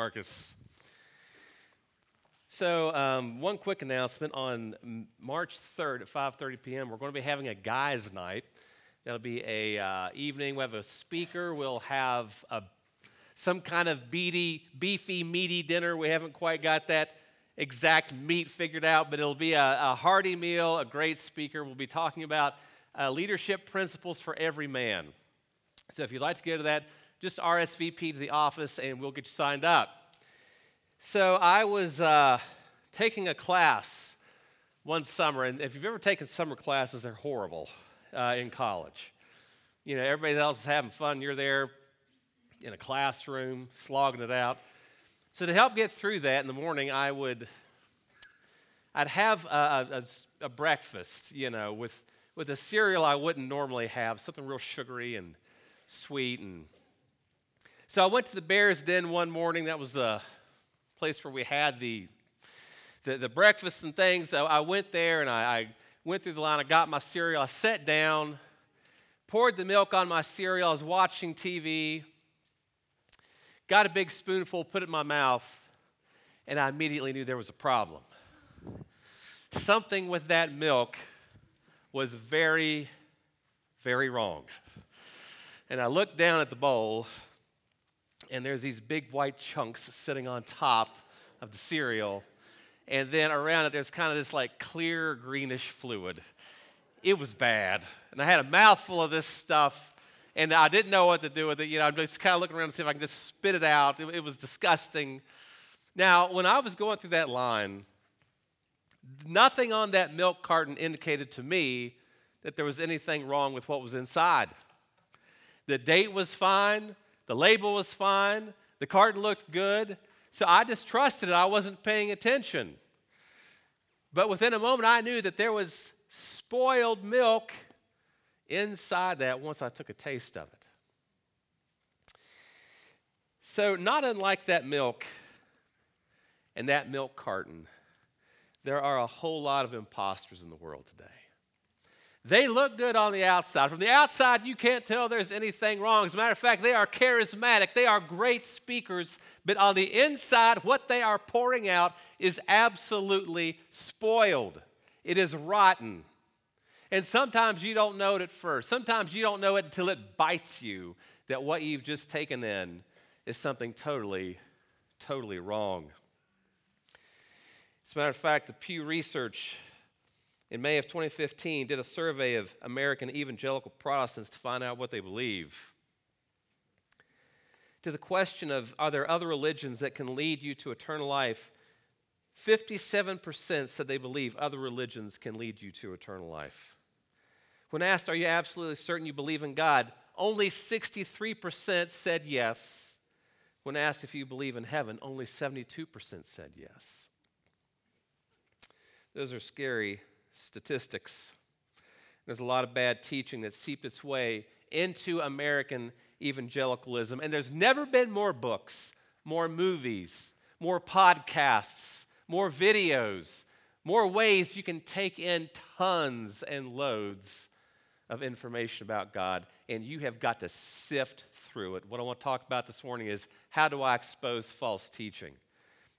Marcus. So, um, one quick announcement on March 3rd at 5:30 p.m. We're going to be having a guys' night. That'll be a uh, evening. We have a speaker. We'll have a, some kind of beady, beefy, meaty dinner. We haven't quite got that exact meat figured out, but it'll be a, a hearty meal. A great speaker. We'll be talking about uh, leadership principles for every man. So, if you'd like to go to that just RSVP to the office and we'll get you signed up. So I was uh, taking a class one summer, and if you've ever taken summer classes, they're horrible uh, in college. You know, everybody else is having fun. You're there in a classroom, slogging it out. So to help get through that in the morning, I would, I'd have a, a, a breakfast, you know, with with a cereal I wouldn't normally have, something real sugary and sweet and so I went to the Bears Den one morning. That was the place where we had the, the, the breakfast and things. So I went there and I, I went through the line. I got my cereal. I sat down, poured the milk on my cereal. I was watching TV, got a big spoonful, put it in my mouth, and I immediately knew there was a problem. Something with that milk was very, very wrong. And I looked down at the bowl and there's these big white chunks sitting on top of the cereal. And then around it, there's kind of this like clear greenish fluid. It was bad. And I had a mouthful of this stuff, and I didn't know what to do with it. You know, I'm just kind of looking around to see if I can just spit it out. It, it was disgusting. Now, when I was going through that line, nothing on that milk carton indicated to me that there was anything wrong with what was inside. The date was fine. The label was fine, the carton looked good. So I just trusted it. I wasn't paying attention. But within a moment, I knew that there was spoiled milk inside that once I took a taste of it. So, not unlike that milk and that milk carton, there are a whole lot of imposters in the world today. They look good on the outside. From the outside, you can't tell there's anything wrong. As a matter of fact, they are charismatic, they are great speakers, but on the inside, what they are pouring out is absolutely spoiled. It is rotten. And sometimes you don't know it at first. Sometimes you don't know it until it bites you that what you've just taken in is something totally, totally wrong. As a matter of fact, the Pew Research in May of 2015 did a survey of American evangelical Protestants to find out what they believe. To the question of are there other religions that can lead you to eternal life, 57% said they believe other religions can lead you to eternal life. When asked, Are you absolutely certain you believe in God? Only 63% said yes. When asked if you believe in heaven, only 72% said yes. Those are scary statistics. There's a lot of bad teaching that seeped its way into American evangelicalism. And there's never been more books, more movies, more podcasts, more videos, more ways you can take in tons and loads of information about God. And you have got to sift through it. What I want to talk about this morning is how do I expose false teaching?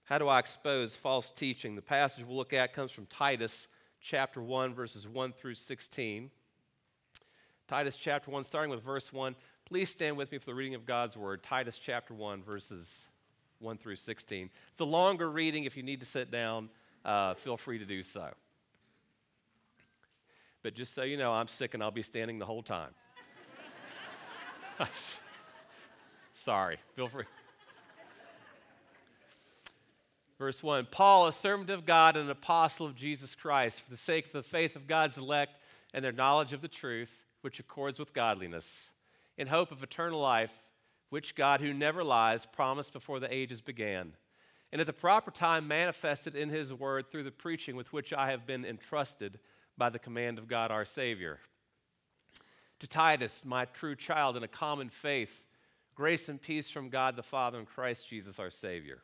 How do I expose false teaching? The passage we'll look at comes from Titus chapter 1, verses 1 through 16. Titus chapter 1, starting with verse 1. Please stand with me for the reading of God's word. Titus chapter 1, verses 1 through 16. It's a longer reading. If you need to sit down, uh, feel free to do so. But just so you know, I'm sick and I'll be standing the whole time. Sorry, feel free. Verse 1 Paul, a servant of God and an apostle of Jesus Christ, for the sake of the faith of God's elect and their knowledge of the truth, which accords with godliness, in hope of eternal life, which God, who never lies, promised before the ages began, and at the proper time manifested in his word through the preaching with which I have been entrusted by the command of God our Savior. To Titus, my true child in a common faith, grace and peace from God the Father and Christ Jesus our Savior.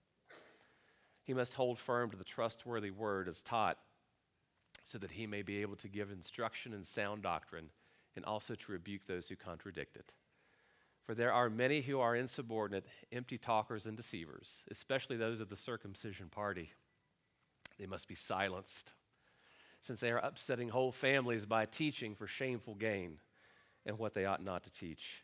He must hold firm to the trustworthy word as taught, so that he may be able to give instruction in sound doctrine and also to rebuke those who contradict it. For there are many who are insubordinate, empty talkers, and deceivers, especially those of the circumcision party. They must be silenced, since they are upsetting whole families by teaching for shameful gain and what they ought not to teach.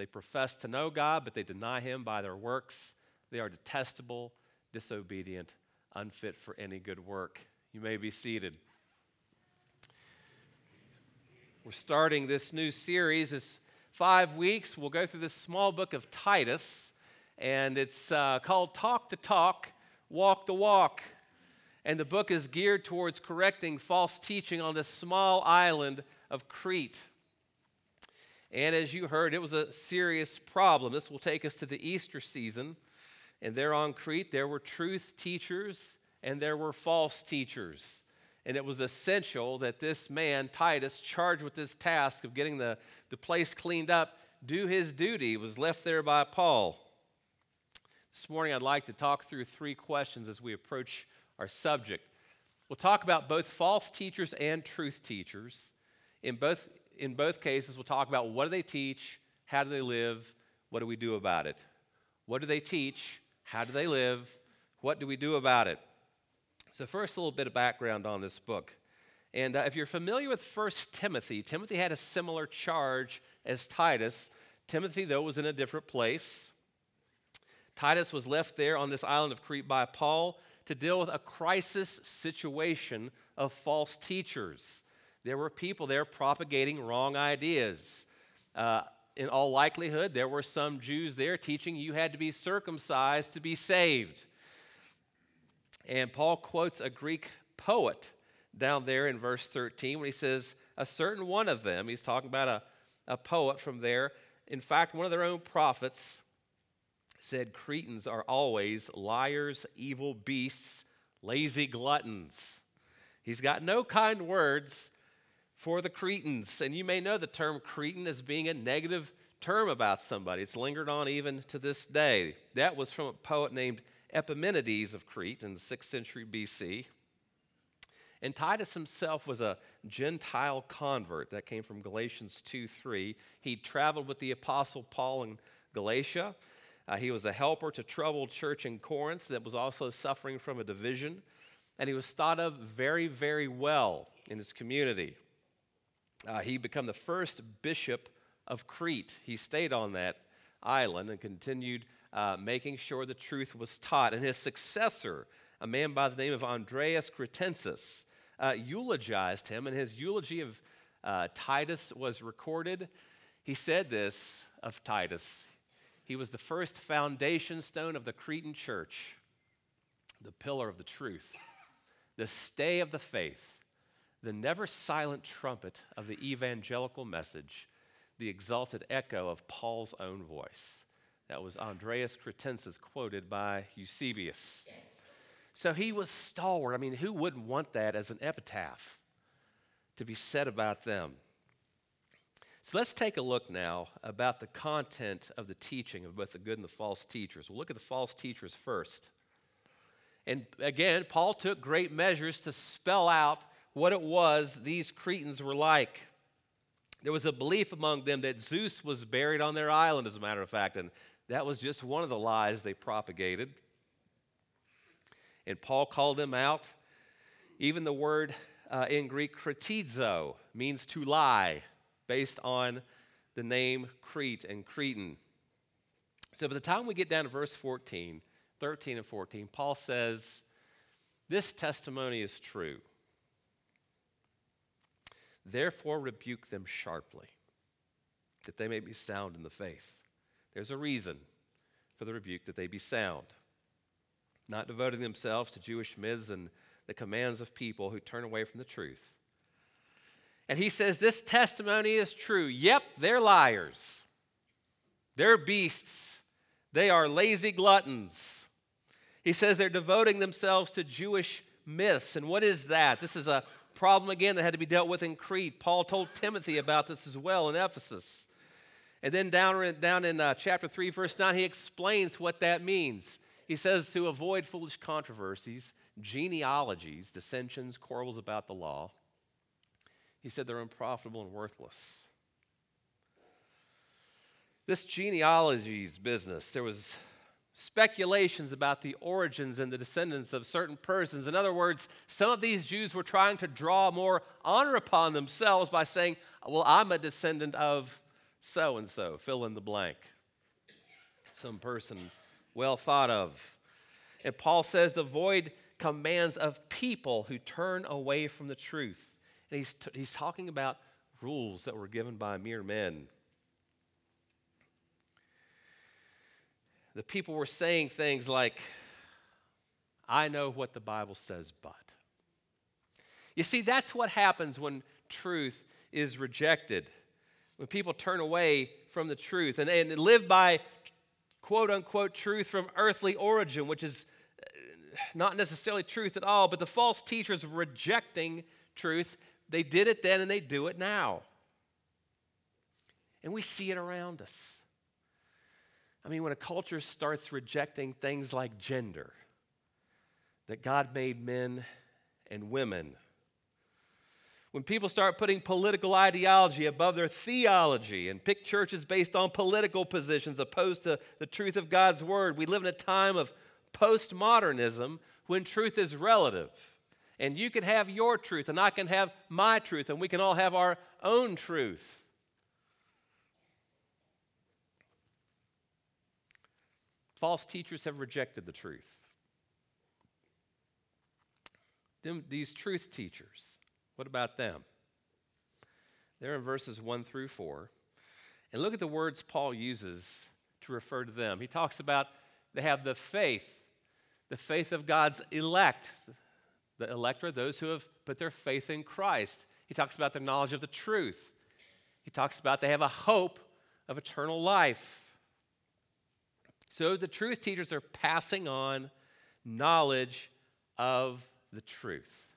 They profess to know God, but they deny Him by their works. They are detestable, disobedient, unfit for any good work. You may be seated. We're starting this new series. It's five weeks. We'll go through this small book of Titus, and it's uh, called Talk the Talk walk the walk. And the book is geared towards correcting false teaching on this small island of Crete. And as you heard, it was a serious problem. This will take us to the Easter season. And there on Crete, there were truth teachers and there were false teachers. And it was essential that this man, Titus, charged with this task of getting the, the place cleaned up, do his duty, was left there by Paul. This morning, I'd like to talk through three questions as we approach our subject. We'll talk about both false teachers and truth teachers. In both, in both cases, we'll talk about what do they teach, how do they live, what do we do about it. What do they teach, how do they live, what do we do about it? So, first, a little bit of background on this book. And uh, if you're familiar with First Timothy, Timothy had a similar charge as Titus. Timothy, though, was in a different place. Titus was left there on this island of Crete by Paul to deal with a crisis situation of false teachers. There were people there propagating wrong ideas. Uh, in all likelihood, there were some Jews there teaching you had to be circumcised to be saved. And Paul quotes a Greek poet down there in verse 13 when he says, A certain one of them, he's talking about a, a poet from there. In fact, one of their own prophets said Cretans are always liars, evil beasts, lazy gluttons. He's got no kind words for the Cretans. And you may know the term Cretan as being a negative term about somebody. It's lingered on even to this day. That was from a poet named Epimenides of Crete in the 6th century BC. And Titus himself was a Gentile convert. That came from Galatians 2 3. He traveled with the Apostle Paul in Galatia. Uh, he was a helper to troubled church in Corinth that was also suffering from a division. And he was thought of very, very well in his community. Uh, he became the first bishop of Crete. He stayed on that island and continued uh, making sure the truth was taught. And his successor, a man by the name of Andreas Cretensis, uh, eulogized him, and his eulogy of uh, Titus was recorded. He said this of Titus he was the first foundation stone of the Cretan church, the pillar of the truth, the stay of the faith, the never silent trumpet of the evangelical message, the exalted echo of Paul's own voice. That was Andreas Cretensis, quoted by Eusebius. So he was stalwart. I mean, who wouldn't want that as an epitaph to be said about them? So let's take a look now about the content of the teaching of both the good and the false teachers. We'll look at the false teachers first. And again, Paul took great measures to spell out what it was these Cretans were like. There was a belief among them that Zeus was buried on their island, as a matter of fact, and that was just one of the lies they propagated. And Paul called them out. Even the word uh, in Greek, kritizo, means to lie based on the name Crete and Cretan. So by the time we get down to verse 14, 13 and 14, Paul says, This testimony is true. Therefore, rebuke them sharply, that they may be sound in the faith. There's a reason for the rebuke that they be sound, not devoting themselves to Jewish myths and the commands of people who turn away from the truth. And he says, This testimony is true. Yep, they're liars. They're beasts. They are lazy gluttons. He says they're devoting themselves to Jewish myths. And what is that? This is a problem again that had to be dealt with in Crete. Paul told Timothy about this as well in Ephesus. And then down, down in uh, chapter 3, verse 9, he explains what that means. He says to avoid foolish controversies, genealogies, dissensions, quarrels about the law. He said they're unprofitable and worthless. This genealogies business, there was speculations about the origins and the descendants of certain persons. In other words, some of these Jews were trying to draw more honor upon themselves by saying, Well, I'm a descendant of so and so, fill in the blank. Some person well thought of. And Paul says the void commands of people who turn away from the truth. And he's, t- he's talking about rules that were given by mere men. The people were saying things like, I know what the Bible says, but. You see, that's what happens when truth is rejected, when people turn away from the truth and, and live by quote unquote truth from earthly origin, which is uh, not necessarily truth at all, but the false teachers rejecting truth. They did it then and they do it now. And we see it around us. I mean, when a culture starts rejecting things like gender, that God made men and women, when people start putting political ideology above their theology and pick churches based on political positions opposed to the truth of God's word, we live in a time of postmodernism when truth is relative. And you can have your truth, and I can have my truth, and we can all have our own truth. False teachers have rejected the truth. Them, these truth teachers, what about them? They're in verses 1 through 4. And look at the words Paul uses to refer to them. He talks about they have the faith, the faith of God's elect. The elect are those who have put their faith in Christ. He talks about their knowledge of the truth. He talks about they have a hope of eternal life. So the truth teachers are passing on knowledge of the truth.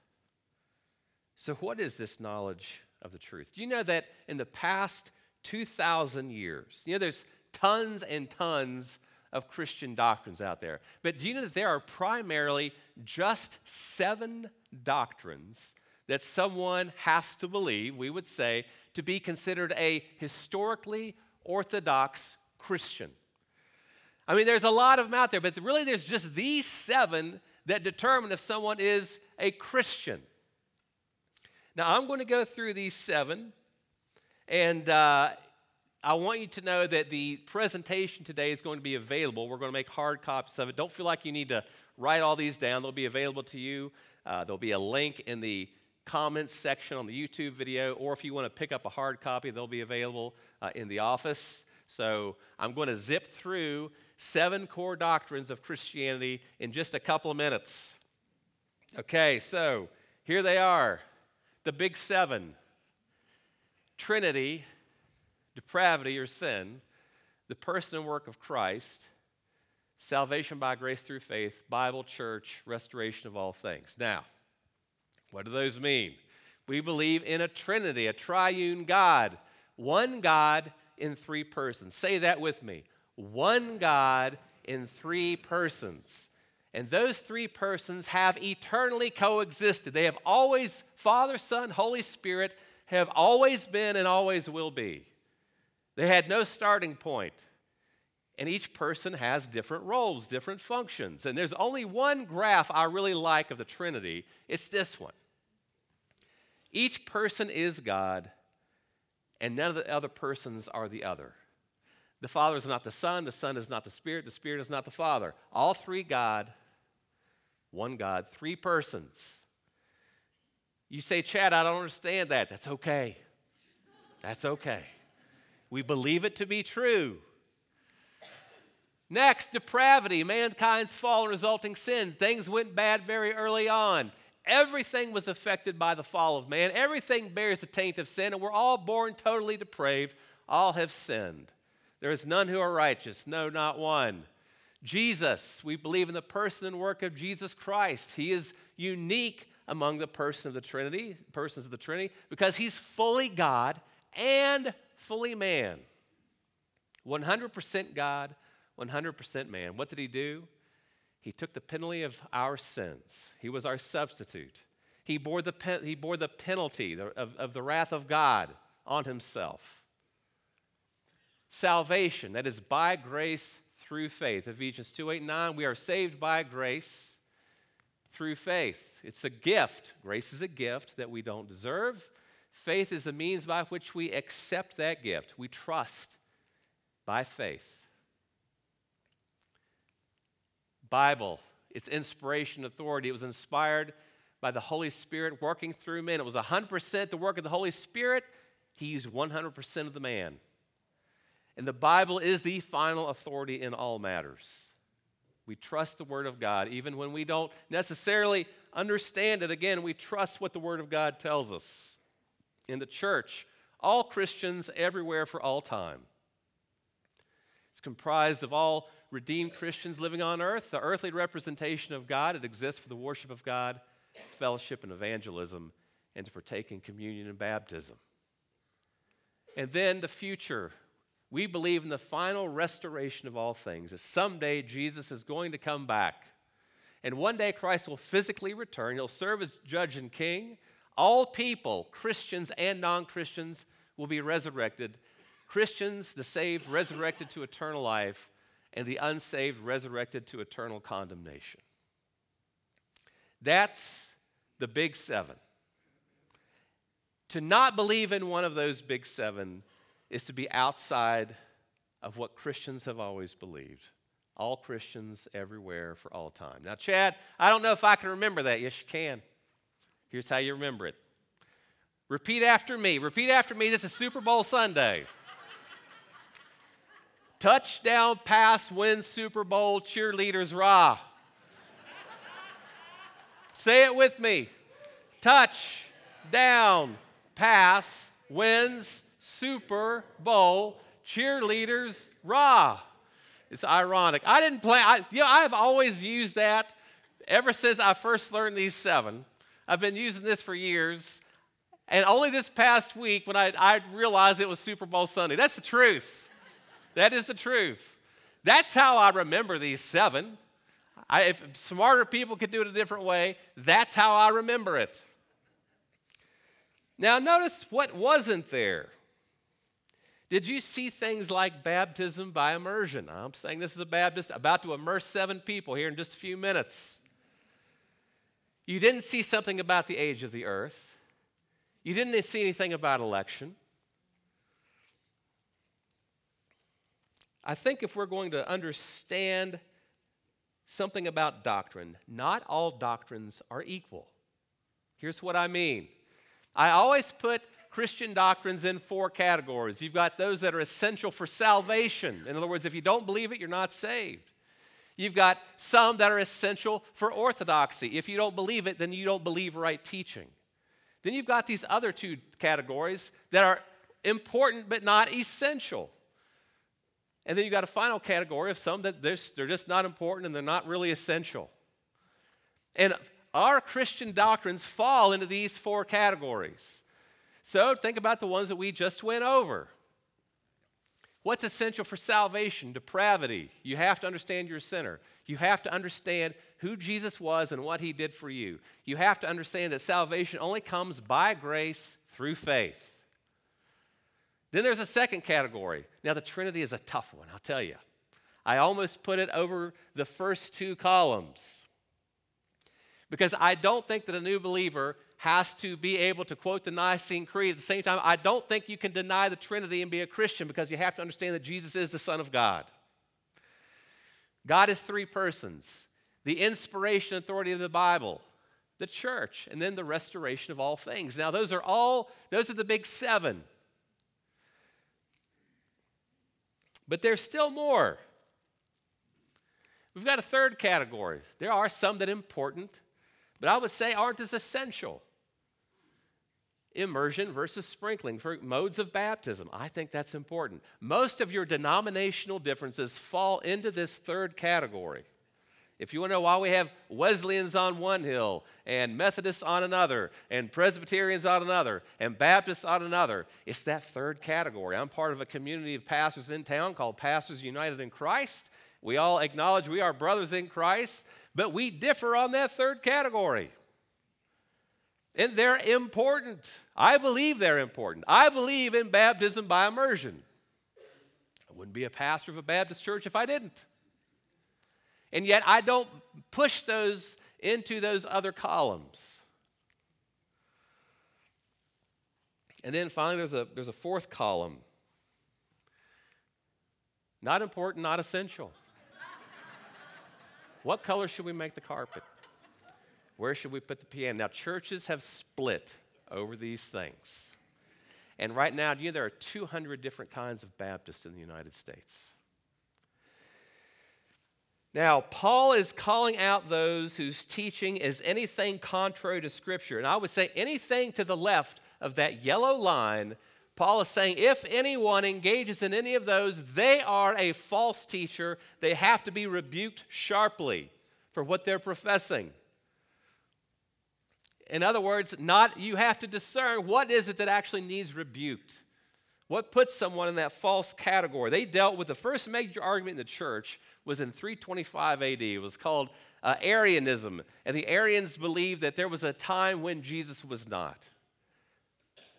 So, what is this knowledge of the truth? Do you know that in the past 2,000 years, you know, there's tons and tons of Christian doctrines out there, but do you know that there are primarily just seven doctrines that someone has to believe, we would say, to be considered a historically orthodox Christian? I mean, there's a lot of them out there, but really there's just these seven that determine if someone is a Christian. Now, I'm going to go through these seven, and uh, I want you to know that the presentation today is going to be available. We're going to make hard copies of it. Don't feel like you need to write all these down, they'll be available to you. Uh, there'll be a link in the comments section on the YouTube video, or if you want to pick up a hard copy, they'll be available uh, in the office. So I'm going to zip through seven core doctrines of Christianity in just a couple of minutes. Okay, so here they are the big seven Trinity, depravity or sin, the person and work of Christ, salvation by grace through faith, Bible, church, restoration of all things. Now, what do those mean? We believe in a Trinity, a triune God, one God in three persons. Say that with me one God in three persons. And those three persons have eternally coexisted. They have always, Father, Son, Holy Spirit, have always been and always will be. They had no starting point. And each person has different roles, different functions. And there's only one graph I really like of the Trinity it's this one. Each person is God, and none of the other persons are the other. The Father is not the Son, the Son is not the Spirit, the Spirit is not the Father. All three God, one God, three persons. You say, Chad, I don't understand that. That's okay. That's okay. We believe it to be true. Next, depravity, mankind's fall and resulting sin. Things went bad very early on. Everything was affected by the fall of man. Everything bears the taint of sin, and we're all born totally depraved. All have sinned. There is none who are righteous, no, not one. Jesus, we believe in the person and work of Jesus Christ. He is unique among the person of the Trinity, persons of the Trinity, because he's fully God and fully man. 100% God, 100% man. What did he do? He took the penalty of our sins. He was our substitute. He bore the, he bore the penalty of, of the wrath of God on himself. Salvation, that is by grace through faith. Ephesians 2 8 9, we are saved by grace through faith. It's a gift. Grace is a gift that we don't deserve. Faith is the means by which we accept that gift. We trust by faith. Bible, its inspiration, authority, it was inspired by the Holy Spirit working through men. It was 100% the work of the Holy Spirit. He used 100% of the man. And the Bible is the final authority in all matters. We trust the Word of God, even when we don't necessarily understand it. Again, we trust what the Word of God tells us. In the church, all Christians everywhere for all time. It's comprised of all redeemed Christians living on earth, the earthly representation of God. It exists for the worship of God, fellowship and evangelism, and to partake in communion and baptism. And then the future. We believe in the final restoration of all things, that someday Jesus is going to come back. And one day Christ will physically return. He'll serve as judge and king. All people, Christians and non Christians, will be resurrected. Christians, the saved, resurrected to eternal life, and the unsaved resurrected to eternal condemnation. That's the big seven. To not believe in one of those big seven is to be outside of what Christians have always believed. All Christians everywhere for all time. Now, Chad, I don't know if I can remember that. Yes, you can. Here's how you remember it. Repeat after me. Repeat after me. This is Super Bowl Sunday. Touchdown pass wins Super Bowl cheerleaders rah. Say it with me. Touchdown pass wins Super Bowl cheerleaders rah. It's ironic. I didn't plan. I, you know, I've always used that ever since I first learned these seven. I've been using this for years. And only this past week when I, I realized it was Super Bowl Sunday. That's the truth. That is the truth. That's how I remember these seven. I, if smarter people could do it a different way, that's how I remember it. Now, notice what wasn't there. Did you see things like baptism by immersion? I'm saying this is a Baptist about to immerse seven people here in just a few minutes. You didn't see something about the age of the earth. You didn't see anything about election. I think if we're going to understand something about doctrine, not all doctrines are equal. Here's what I mean I always put Christian doctrines in four categories. You've got those that are essential for salvation. In other words, if you don't believe it, you're not saved. You've got some that are essential for orthodoxy. If you don't believe it, then you don't believe right teaching. Then you've got these other two categories that are important but not essential. And then you've got a final category of some that they're, just not important and they're not really essential. And our Christian doctrines fall into these four categories. So think about the ones that we just went over. What's essential for salvation? Depravity. You have to understand you're a sinner. You have to understand who Jesus was and what he did for you. You have to understand that salvation only comes by grace through faith. Then there's a second category. Now, the Trinity is a tough one, I'll tell you. I almost put it over the first two columns because I don't think that a new believer has to be able to quote the Nicene Creed. At the same time, I don't think you can deny the Trinity and be a Christian because you have to understand that Jesus is the Son of God. God is three persons the inspiration and authority of the Bible, the church, and then the restoration of all things. Now, those are all, those are the big seven. But there's still more. We've got a third category. There are some that are important, but I would say aren't as essential. Immersion versus sprinkling for modes of baptism. I think that's important. Most of your denominational differences fall into this third category. If you want to know why we have Wesleyans on one hill and Methodists on another and Presbyterians on another and Baptists on another, it's that third category. I'm part of a community of pastors in town called Pastors United in Christ. We all acknowledge we are brothers in Christ, but we differ on that third category. And they're important. I believe they're important. I believe in baptism by immersion. I wouldn't be a pastor of a Baptist church if I didn't. And yet I don't push those into those other columns. And then finally, there's a, there's a fourth column. Not important, not essential. what color should we make the carpet? Where should we put the piano? Now, churches have split over these things. And right now, you know, there are 200 different kinds of Baptists in the United States. Now, Paul is calling out those whose teaching is anything contrary to Scripture. And I would say anything to the left of that yellow line, Paul is saying if anyone engages in any of those, they are a false teacher. They have to be rebuked sharply for what they're professing. In other words, not you have to discern what is it that actually needs rebuked. What puts someone in that false category? They dealt with the first major argument in the church was in 325 AD. It was called uh, Arianism, and the Arians believed that there was a time when Jesus was not.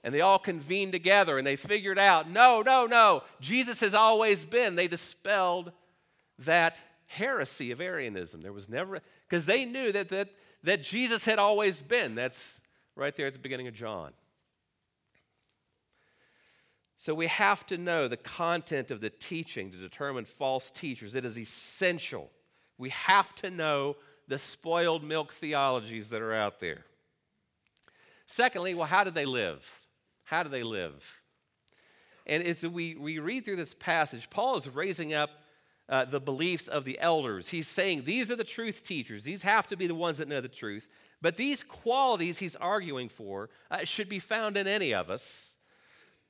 And they all convened together and they figured out no, no, no, Jesus has always been. They dispelled that heresy of Arianism. There was never, because they knew that, that that Jesus had always been. That's right there at the beginning of John. So we have to know the content of the teaching to determine false teachers. It is essential. We have to know the spoiled milk theologies that are out there. Secondly, well, how do they live? How do they live? And as we, we read through this passage, Paul is raising up uh, the beliefs of the elders. He's saying these are the truth teachers, these have to be the ones that know the truth. But these qualities he's arguing for uh, should be found in any of us,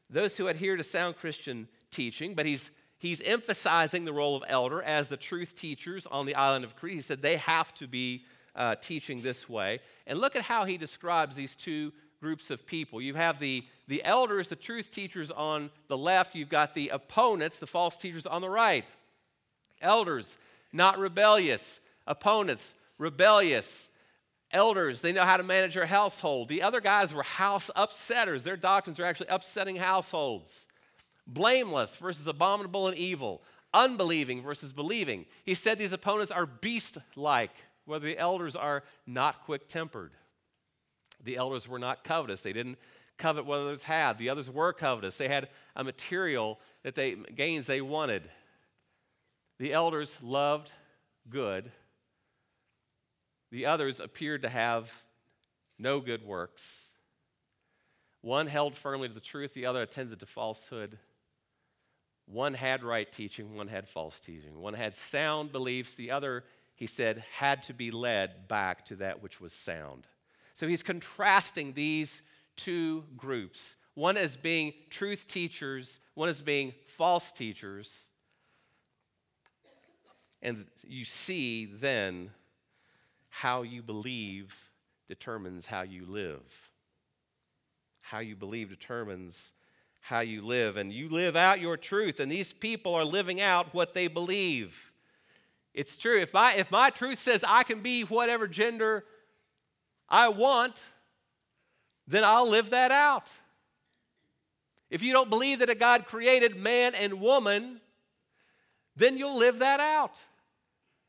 those who adhere to sound Christian teaching, but he's he's emphasizing the role of elder as the truth teachers on the island of Crete. He said they have to be uh, teaching this way. And look at how he describes these two groups of people. You have the, the elders, the truth teachers on the left, you've got the opponents, the false teachers on the right. Elders, not rebellious. Opponents, rebellious. Elders, they know how to manage their household. The other guys were house upsetters. Their doctrines are actually upsetting households. Blameless versus abominable and evil. Unbelieving versus believing. He said these opponents are beast like, whether the elders are not quick tempered. The elders were not covetous. They didn't covet what others had. The others were covetous. They had a material that they gains they wanted. The elders loved good. The others appeared to have no good works. One held firmly to the truth, the other attended to falsehood. One had right teaching, one had false teaching. One had sound beliefs, the other, he said, had to be led back to that which was sound. So he's contrasting these two groups one as being truth teachers, one as being false teachers. And you see then how you believe determines how you live. How you believe determines how you live. And you live out your truth, and these people are living out what they believe. It's true. If my, if my truth says I can be whatever gender I want, then I'll live that out. If you don't believe that a God created man and woman, then you'll live that out.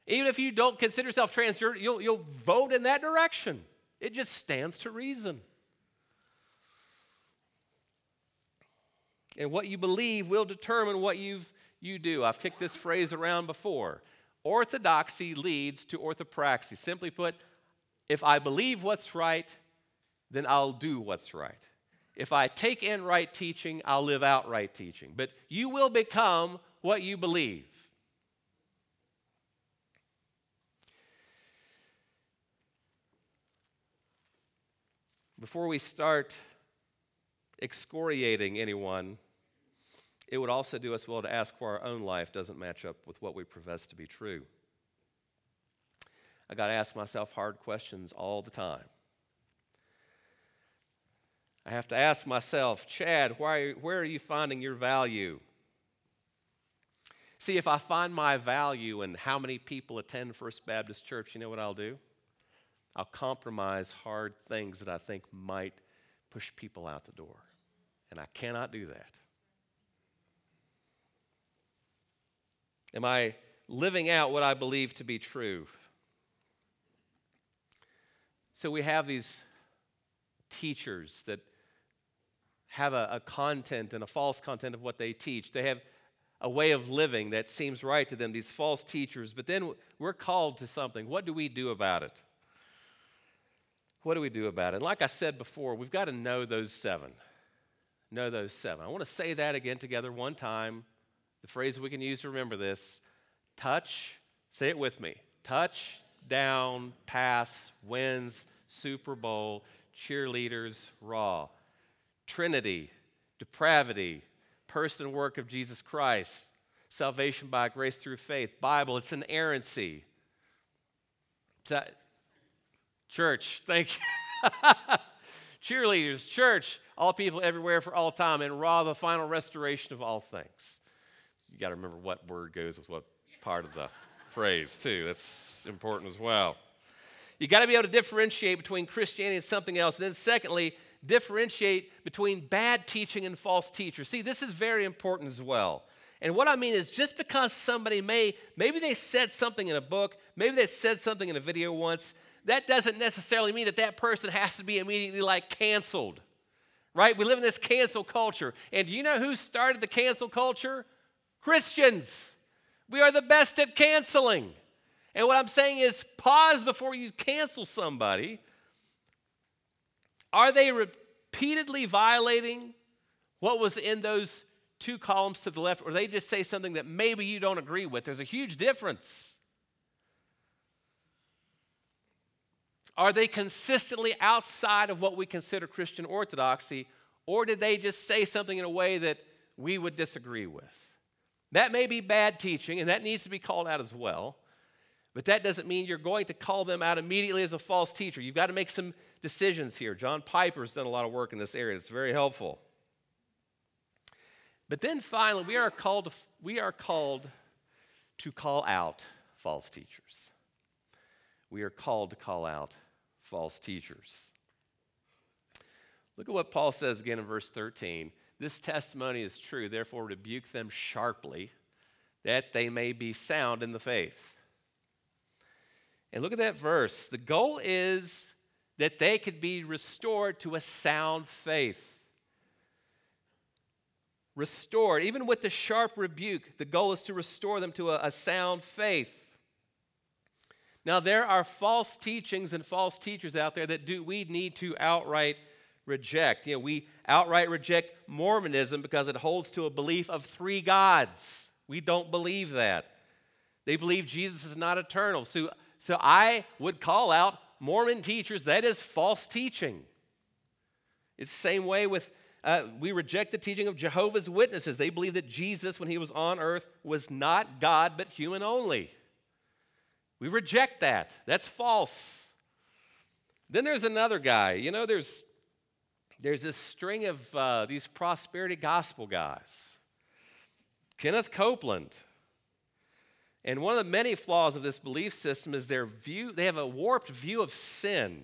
Even if you don't consider yourself transgender, you'll, you'll vote in that direction. It just stands to reason. And what you believe will determine what you've, you do. I've kicked this phrase around before. Orthodoxy leads to orthopraxy. Simply put, if I believe what's right, then I'll do what's right. If I take in right teaching, I'll live out right teaching. But you will become what you believe. Before we start excoriating anyone, it would also do us well to ask why our own life doesn't match up with what we profess to be true. I got to ask myself hard questions all the time. I have to ask myself, Chad, why, where are you finding your value? See, if I find my value in how many people attend First Baptist Church, you know what I'll do? I'll compromise hard things that I think might push people out the door. And I cannot do that. Am I living out what I believe to be true? So we have these teachers that have a, a, content and a false content of what they teach. They have a way of living that seems right to them, these false teachers. But then we're called to something. What do we do about it? What do we do about it? And like I said before, we've got to know those seven. Know those seven. I want to say that again together one time. The phrase we can use to remember this touch, say it with me touch, down, pass, wins, Super Bowl, cheerleaders, raw. Trinity, depravity, person and work of Jesus Christ, salvation by grace through faith, Bible, it's inerrancy. Church, thank you. Cheerleaders, church, all people everywhere for all time, and raw, the final restoration of all things. You got to remember what word goes with what part of the phrase, too. That's important as well. You got to be able to differentiate between Christianity and something else. And then, secondly, differentiate between bad teaching and false teachers. See, this is very important as well. And what I mean is just because somebody may, maybe they said something in a book, maybe they said something in a video once, that doesn't necessarily mean that that person has to be immediately like canceled. Right? We live in this cancel culture. And do you know who started the cancel culture? Christians. We are the best at canceling. And what I'm saying is pause before you cancel somebody are they repeatedly violating what was in those two columns to the left, or they just say something that maybe you don't agree with? There's a huge difference. Are they consistently outside of what we consider Christian orthodoxy, or did they just say something in a way that we would disagree with? That may be bad teaching, and that needs to be called out as well. But that doesn't mean you're going to call them out immediately as a false teacher. You've got to make some decisions here. John Piper's done a lot of work in this area. It's very helpful. But then finally, we are called we are called to call out false teachers. We are called to call out false teachers. Look at what Paul says again in verse 13. This testimony is true, therefore rebuke them sharply, that they may be sound in the faith. And look at that verse. The goal is that they could be restored to a sound faith. Restored, even with the sharp rebuke, the goal is to restore them to a, a sound faith. Now, there are false teachings and false teachers out there that do we need to outright reject. You know, we outright reject Mormonism because it holds to a belief of three gods. We don't believe that. They believe Jesus is not eternal. So so I would call out Mormon teachers, that is false teaching. It's the same way with, uh, we reject the teaching of Jehovah's Witnesses. They believe that Jesus, when he was on earth, was not God but human only. We reject that. That's false. Then there's another guy. You know, there's, there's this string of uh, these prosperity gospel guys. Kenneth Copeland, and one of the many flaws of this belief system is their view, they have a warped view of sin.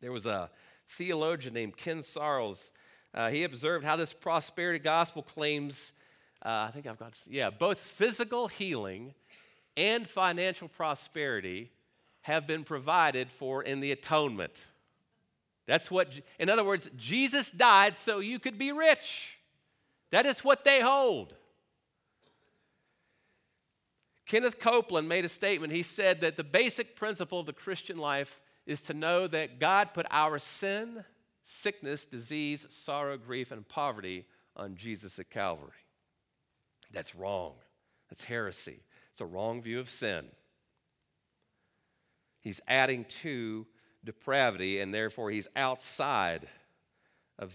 There was a theologian named Ken Sarles. Uh, he observed how this prosperity gospel claims, uh, I think I've got, yeah, both physical healing and financial prosperity have been provided for in the atonement. That's what, in other words, Jesus died so you could be rich. That is what they hold. Kenneth Copeland made a statement. He said that the basic principle of the Christian life is to know that God put our sin, sickness, disease, sorrow, grief, and poverty on Jesus at Calvary. That's wrong. That's heresy. It's a wrong view of sin. He's adding to depravity, and therefore he's outside of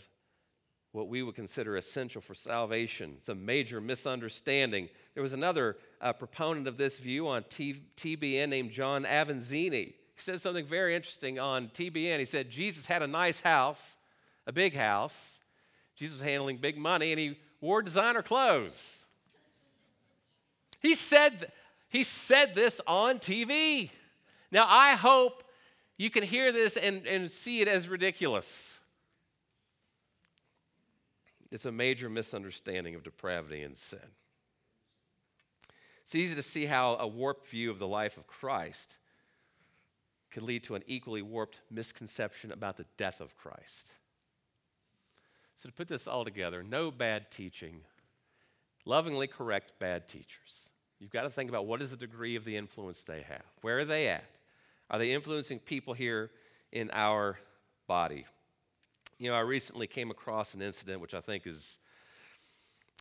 what we would consider essential for salvation. It's a major misunderstanding. There was another uh, proponent of this view on T- TBN named John Avanzini. He said something very interesting on TBN. He said Jesus had a nice house, a big house. Jesus was handling big money, and he wore designer clothes. He said, he said this on TV. Now, I hope you can hear this and, and see it as ridiculous. It's a major misunderstanding of depravity and sin. It's easy to see how a warped view of the life of Christ could lead to an equally warped misconception about the death of Christ. So, to put this all together, no bad teaching, lovingly correct bad teachers. You've got to think about what is the degree of the influence they have. Where are they at? Are they influencing people here in our body? You know, I recently came across an incident which I think is.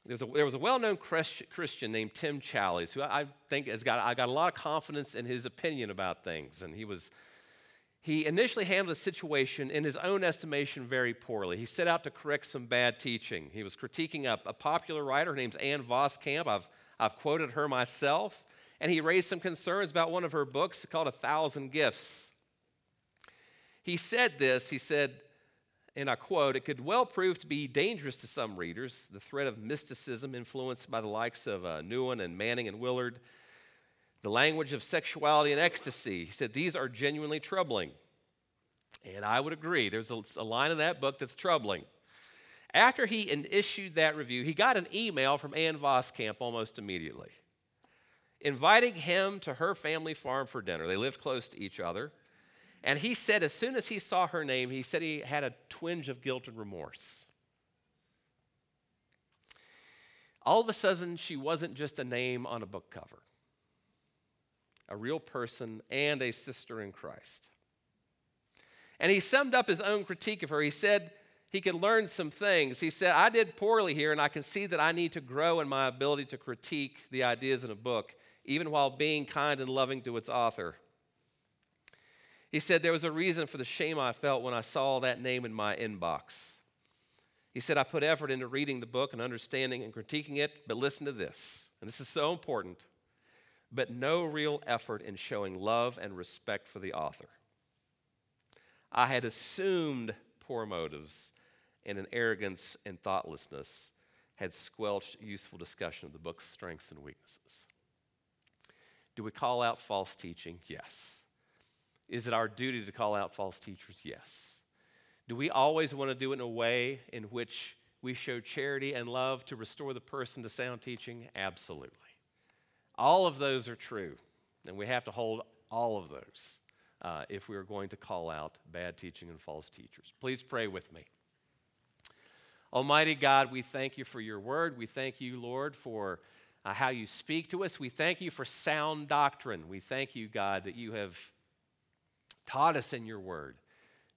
There was a, there was a well-known Christian named Tim Challies who I think has got I got a lot of confidence in his opinion about things, and he was he initially handled the situation in his own estimation very poorly. He set out to correct some bad teaching. He was critiquing a, a popular writer named Ann Voskamp. I've I've quoted her myself, and he raised some concerns about one of her books called A Thousand Gifts. He said this. He said and I quote, it could well prove to be dangerous to some readers, the threat of mysticism influenced by the likes of uh, and Manning and Willard, the language of sexuality and ecstasy. He said, these are genuinely troubling. And I would agree. There's a, a line in that book that's troubling. After he issued that review, he got an email from Ann Voskamp almost immediately, inviting him to her family farm for dinner. They lived close to each other. And he said, as soon as he saw her name, he said he had a twinge of guilt and remorse. All of a sudden, she wasn't just a name on a book cover, a real person and a sister in Christ. And he summed up his own critique of her. He said he could learn some things. He said, I did poorly here, and I can see that I need to grow in my ability to critique the ideas in a book, even while being kind and loving to its author. He said, There was a reason for the shame I felt when I saw that name in my inbox. He said, I put effort into reading the book and understanding and critiquing it, but listen to this, and this is so important, but no real effort in showing love and respect for the author. I had assumed poor motives and an arrogance and thoughtlessness had squelched useful discussion of the book's strengths and weaknesses. Do we call out false teaching? Yes. Is it our duty to call out false teachers? Yes. Do we always want to do it in a way in which we show charity and love to restore the person to sound teaching? Absolutely. All of those are true, and we have to hold all of those uh, if we are going to call out bad teaching and false teachers. Please pray with me. Almighty God, we thank you for your word. We thank you, Lord, for uh, how you speak to us. We thank you for sound doctrine. We thank you, God, that you have taught us in your word,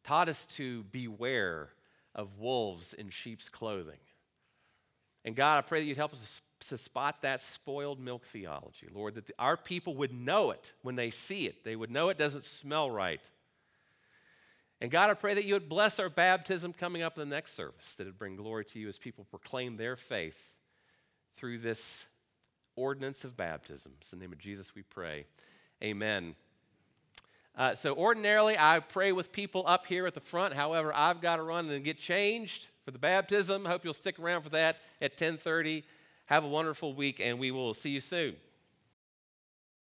taught us to beware of wolves in sheep's clothing. And God, I pray that you'd help us to spot that spoiled milk theology, Lord, that the, our people would know it when they see it. They would know it doesn't smell right. And God, I pray that you would bless our baptism coming up in the next service, that it bring glory to you as people proclaim their faith through this ordinance of baptism. in the name of Jesus we pray. Amen. Uh, so ordinarily, I pray with people up here at the front. However, I've got to run and get changed for the baptism. Hope you'll stick around for that at 10:30. Have a wonderful week, and we will see you soon.